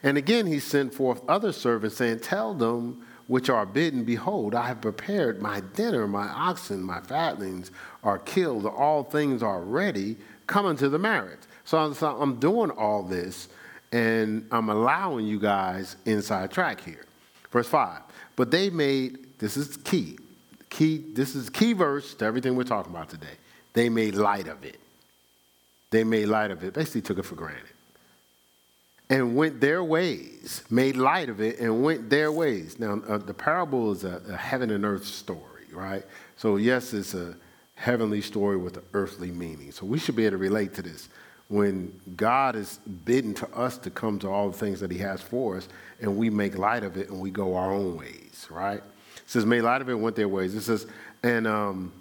And again he sent forth other servants, saying, Tell them which are bidden, Behold, I have prepared my dinner, my oxen, my fatlings are killed, all things are ready, come unto the marriage. So I'm doing all this, and I'm allowing you guys inside track here. Verse 5. But they made, this is key, key, this is key verse to everything we're talking about today. They made light of it. They made light of it, basically took it for granted. And went their ways, made light of it, and went their ways. Now, uh, the parable is a, a heaven and earth story, right? So, yes, it's a heavenly story with an earthly meaning. So, we should be able to relate to this when God is bidden to us to come to all the things that He has for us, and we make light of it and we go our own ways, right? It says, made light of it went their ways. It says, and um,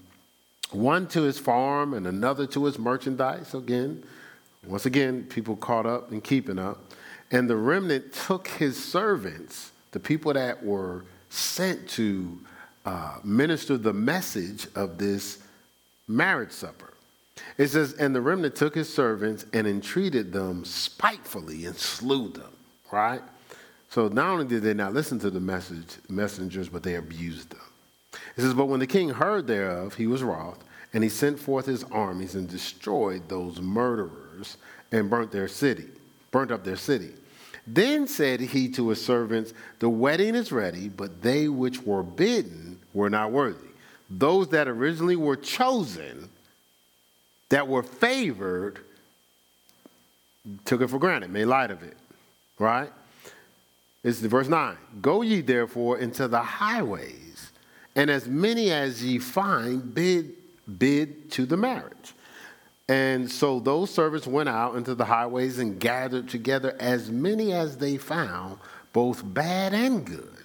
one to his farm and another to his merchandise. Again, once again, people caught up and keeping up. And the remnant took his servants, the people that were sent to uh, minister the message of this marriage supper. It says, And the remnant took his servants and entreated them spitefully and slew them, right? So not only did they not listen to the message, messengers, but they abused them. It says, But when the king heard thereof, he was wroth, and he sent forth his armies and destroyed those murderers and burnt their city, burnt up their city. Then said he to his servants, The wedding is ready, but they which were bidden were not worthy. Those that originally were chosen that were favored took it for granted, made light of it, right? This is verse 9. Go ye therefore into the highways, and as many as ye find, bid, bid to the marriage. And so those servants went out into the highways and gathered together as many as they found, both bad and good.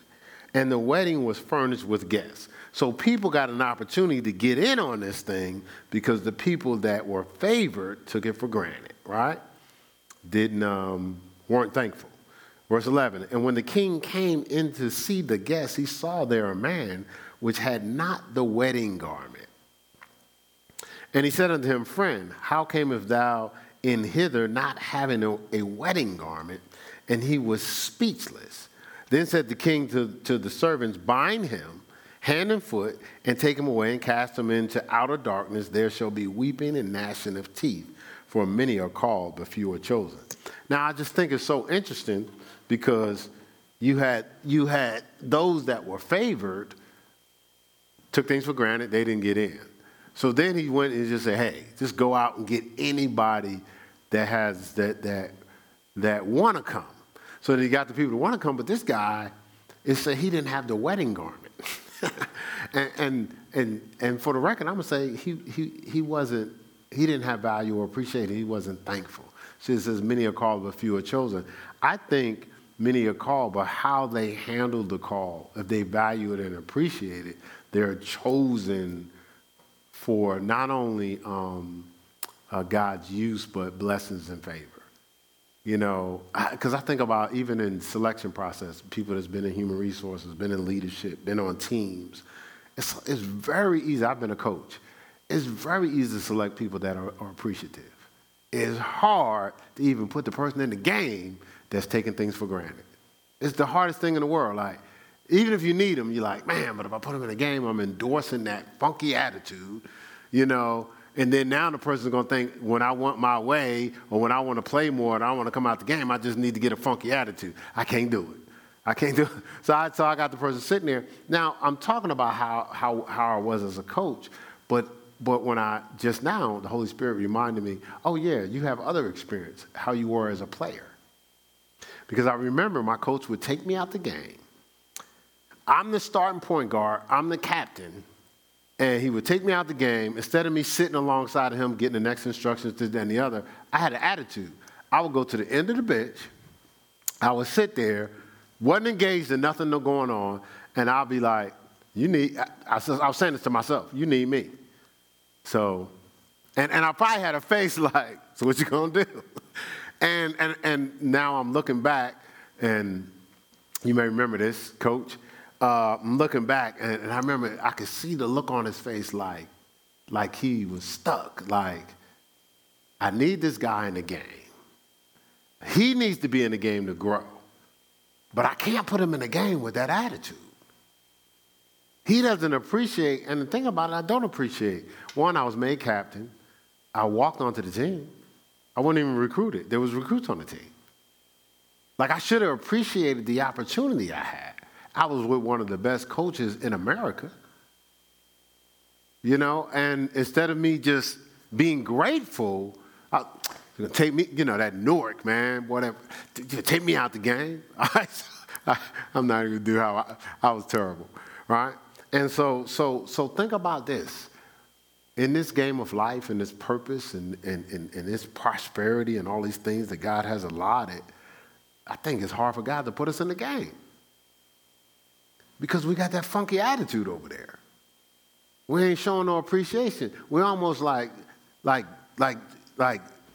And the wedding was furnished with guests. So people got an opportunity to get in on this thing because the people that were favored took it for granted, right? Didn't um, weren't thankful. Verse 11, and when the king came in to see the guests, he saw there a man which had not the wedding garment. And he said unto him, Friend, how camest thou in hither not having a, a wedding garment? And he was speechless. Then said the king to, to the servants, Bind him hand and foot, and take him away and cast him into outer darkness. There shall be weeping and gnashing of teeth, for many are called, but few are chosen. Now, I just think it's so interesting because you had, you had those that were favored, took things for granted, they didn't get in. So then he went and just said, hey, just go out and get anybody that has that that that want to come. So he got the people that want to come, but this guy, it said he didn't have the wedding garment. and, and, and, and for the record, I'm going to say he, he, he wasn't, he didn't have value or appreciate it. He wasn't thankful. It says, many are called, but few are chosen. I think many a call, but how they handle the call, if they value it and appreciate it, they're chosen for not only um, uh, God's use, but blessings and favor. You know, because I, think about even in selection process, people that's been in human resources, been in leadership, been on teams. It's, it's very easy. I've been a coach. It's very easy to select people that are, are appreciative. It's hard to even put the person in the game that's taking things for granted. It's the hardest thing in the world. Like, even if you need them, you're like, man, but if I put them in a game, I'm endorsing that funky attitude, you know, and then now the person's to think when I want my way or when I want to play more and I want to come out the game, I just need to get a funky attitude. I can't do it. I can't do it. So I, so I got the person sitting there. Now, I'm talking about how, how, how I was as a coach, but, but when I just now, the Holy Spirit reminded me, oh, yeah, you have other experience, how you were as a player. Because I remember my coach would take me out the game. I'm the starting point guard, I'm the captain, and he would take me out the game. Instead of me sitting alongside of him getting the next instructions to the other, I had an attitude. I would go to the end of the bench. I would sit there, wasn't engaged in nothing going on, and I'll be like, "You need." I, I, I was saying this to myself. You need me. So, and and I probably had a face like, "So what you gonna do?" And and and now I'm looking back, and you may remember this, Coach uh, I'm looking back, and, and, I remember I could see the look on his face like, like he was stuck. Like, I need this guy in the game. He needs to be in the game to grow. But I can't put him in the game with that attitude. He doesn't appreciate, and the thing about it, I don't appreciate. One, I was made captain. I walked onto the team. I wasn't even recruited. There was recruits on the team. Like I should have appreciated the opportunity I had. I was with one of the best coaches in America. You know, and instead of me just being grateful, I, take me, you know, that Newark, man, whatever, take me out the game. I, am not even do how I, I was terrible, right? And so, so, so think about this. In this game of life and this purpose and, and, and, and this prosperity and all these things that God has allotted, I think it's hard for God to put us in the game. Because we got that funky attitude over there. We ain't showing no appreciation. We're almost like, like, like, like,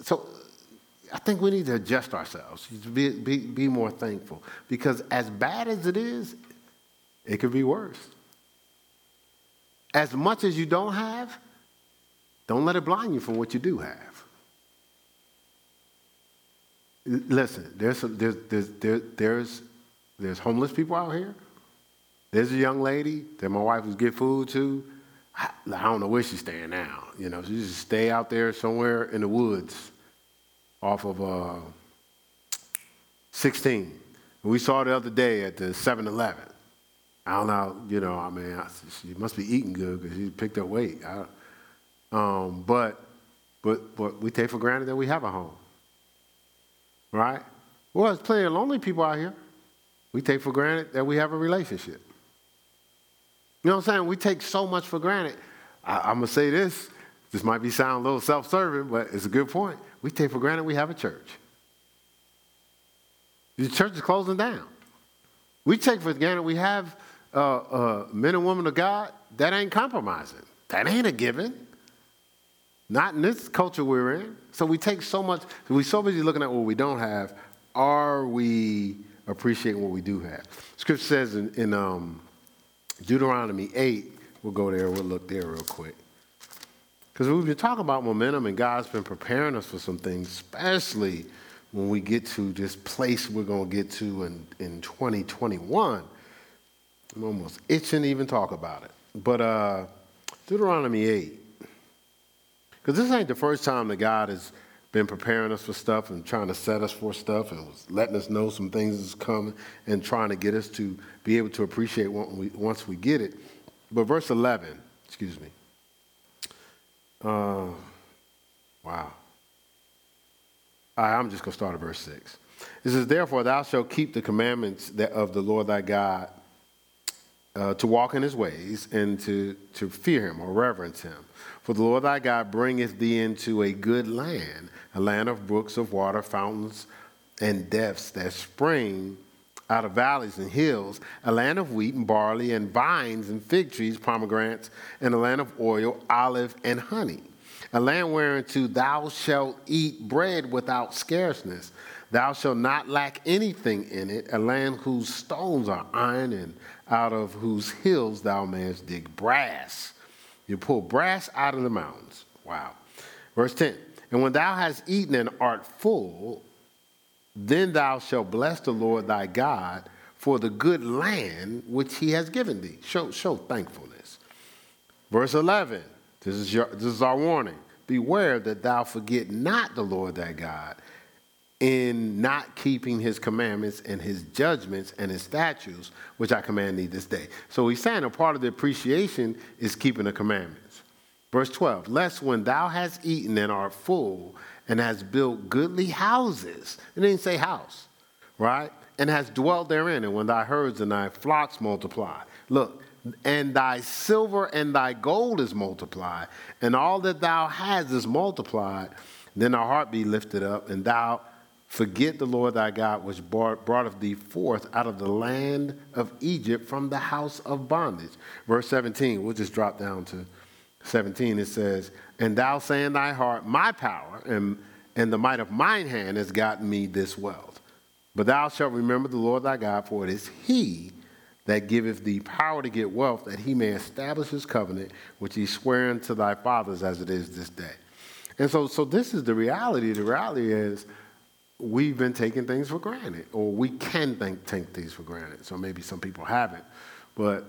so I think we need to adjust ourselves, be, be, be more thankful. Because as bad as it is, it could be worse. As much as you don't have, don't let it blind you from what you do have. Listen, there's, there's, there's, there, there's, there's homeless people out here. There's a young lady that my wife was get food to. I, I don't know where she's staying now. You know, she just stay out there somewhere in the woods off of uh, 16. We saw the other day at the 7-Eleven. I don't know, you know, I mean, she must be eating good because she picked up weight. I, um, but, but, but we take for granted that we have a home. Right? Well, there's plenty of lonely people out here. We take for granted that we have a relationship. You know what I'm saying? We take so much for granted. I, am going to say this. This might be sound a little self serving, but it's a good point. We take for granted we have a church. The church is closing down. We take for granted we have uh, uh, men and women of God. That ain't compromising. That ain't a given. Not in this culture we're in. So we take so much, we're so busy looking at what we don't have. Are we appreciating what we do have? Scripture says in, in um, Deuteronomy 8, we'll go there, we'll look there real quick. Because we've been talking about momentum, and God's been preparing us for some things, especially when we get to this place we're going to get to in, in 2021. I'm almost itching to even talk about it. But uh, Deuteronomy 8, because this ain't the first time that God has been preparing us for stuff and trying to set us for stuff and was letting us know some things is coming and trying to get us to be able to appreciate we, once we get it. But verse 11, excuse me. Uh, wow. I'm just going to start at verse 6. It says, Therefore, thou shalt keep the commandments of the Lord thy God uh, to walk in his ways and to, to fear him or reverence him. For the Lord thy God bringeth thee into a good land, a land of brooks of water, fountains, and depths that spring out of valleys and hills, a land of wheat and barley and vines and fig trees, pomegranates, and a land of oil, olive, and honey. A land whereunto thou shalt eat bread without scarceness. Thou shalt not lack anything in it, a land whose stones are iron and out of whose hills thou mayest dig brass. You pull brass out of the mountains. Wow. Verse 10 And when thou hast eaten and art full, then thou shalt bless the Lord thy God for the good land which he has given thee. Show, show thankfulness. Verse 11 this is, your, this is our warning. Beware that thou forget not the Lord thy God in not keeping his commandments and his judgments and his statutes, which I command thee this day. So he's saying a part of the appreciation is keeping the commandments. Verse 12, lest when thou hast eaten and art full and hast built goodly houses, it didn't say house, right? And hast dwelt therein, and when thy herds and thy flocks multiply. Look, and thy silver and thy gold is multiplied, and all that thou hast is multiplied, then thy heart be lifted up, and thou Forget the Lord thy God, which brought, brought thee forth out of the land of Egypt from the house of bondage. Verse 17, we'll just drop down to 17. It says, And thou say in thy heart, My power and, and the might of mine hand has gotten me this wealth. But thou shalt remember the Lord thy God, for it is he that giveth thee power to get wealth, that he may establish his covenant, which he sware unto thy fathers as it is this day. And so, so this is the reality. The reality is, we've been taking things for granted, or we can think, take things for granted. So maybe some people haven't, but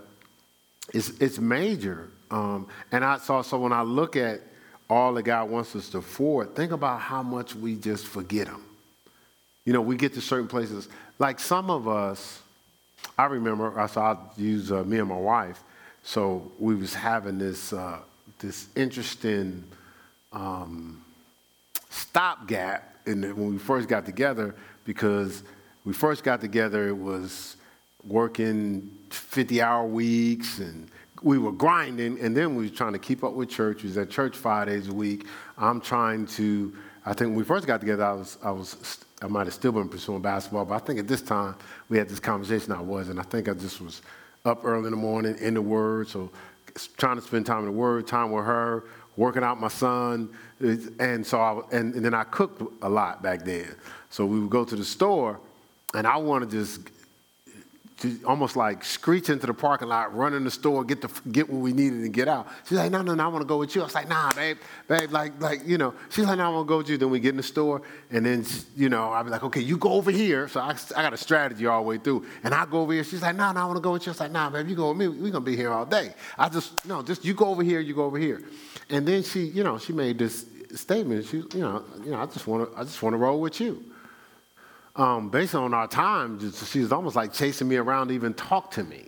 it's it's major. Um, and I saw so when I look at all that God wants us to afford, think about how much we just forget Him. You know, we get to certain places. Like some of us, I remember, I saw use uh, me and my wife. So we was having this uh, this interesting um, stopgap in the, when we first got together because we first got together it was working 50 hour weeks and we were grinding and then we were trying to keep up with church we was at church five days a week i'm trying to i think when we first got together i was i was i might have still been pursuing basketball but i think at this time we had this conversation i was and i think i just was up early in the morning in the word so trying to spend time in the word time with her working out my son and so I, and, and then i cooked a lot back then. So we would go to the store and i wanted to just to almost like screech into the parking lot, run in the store, get the get what we needed, and get out. She's like, no, no, no, I want to go with you. I was like, nah, babe, babe, like, like, you know. She's like, no, I want to go with you. Then we get in the store, and then, you know, I'd be like, okay, you go over here. So I, I got a strategy all the way through, and I go over here. She's like, no, no, I want to go with you. I was like, nah, babe, you go with me. We're gonna be here all day. I just, no, just you go over here, you go over here. And then she, you know, she made this statement. She, you know, you know, I just want to, I just want to roll with you um, based on our time, she was almost like chasing me around to even talk to me.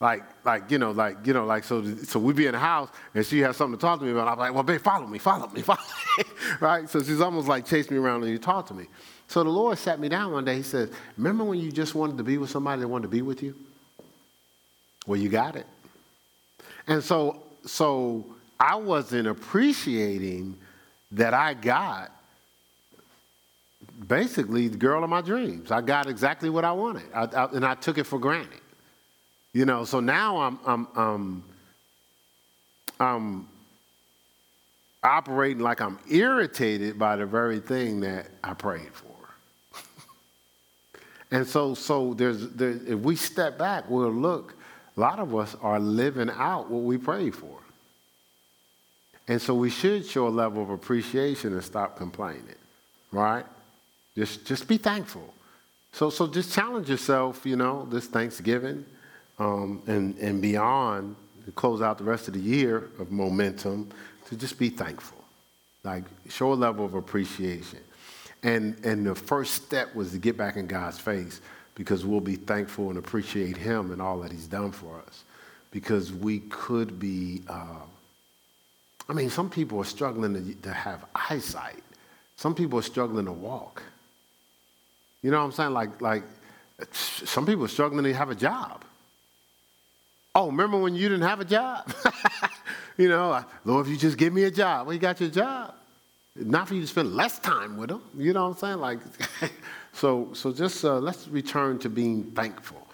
Like, like, you know, like, you know, like, so, so we'd be in the house and she had something to talk to me about. I'm like, well, babe, follow me, follow me, follow me, right? So she's almost like chasing me around and you talk to me. So the Lord sat me down one day. He said, remember when you just wanted to be with somebody that wanted to be with you? Well, you got it. And so, so I wasn't appreciating that I got basically the girl of my dreams. I got exactly what I wanted, I, I, and I took it for granted. You know, so now I'm, I'm, I'm, I'm operating like I'm irritated by the very thing that I prayed for. and so, so there's, there, if we step back, we'll look. A lot of us are living out what we prayed for. And so we should show a level of appreciation and stop complaining, right? Just, just be thankful. So, so just challenge yourself, you know, this Thanksgiving um, and, and beyond to close out the rest of the year of momentum to just be thankful. Like, show a level of appreciation. And, and the first step was to get back in God's face because we'll be thankful and appreciate Him and all that He's done for us. Because we could be, uh, I mean, some people are struggling to, to have eyesight, some people are struggling to walk. You know what I'm saying? Like, like some people are struggling to have a job. Oh, remember when you didn't have a job? you know, Lord, if you just give me a job, well, you got your job. Not for you to spend less time with them. You know what I'm saying? Like, so, so just uh, let's return to being thankful.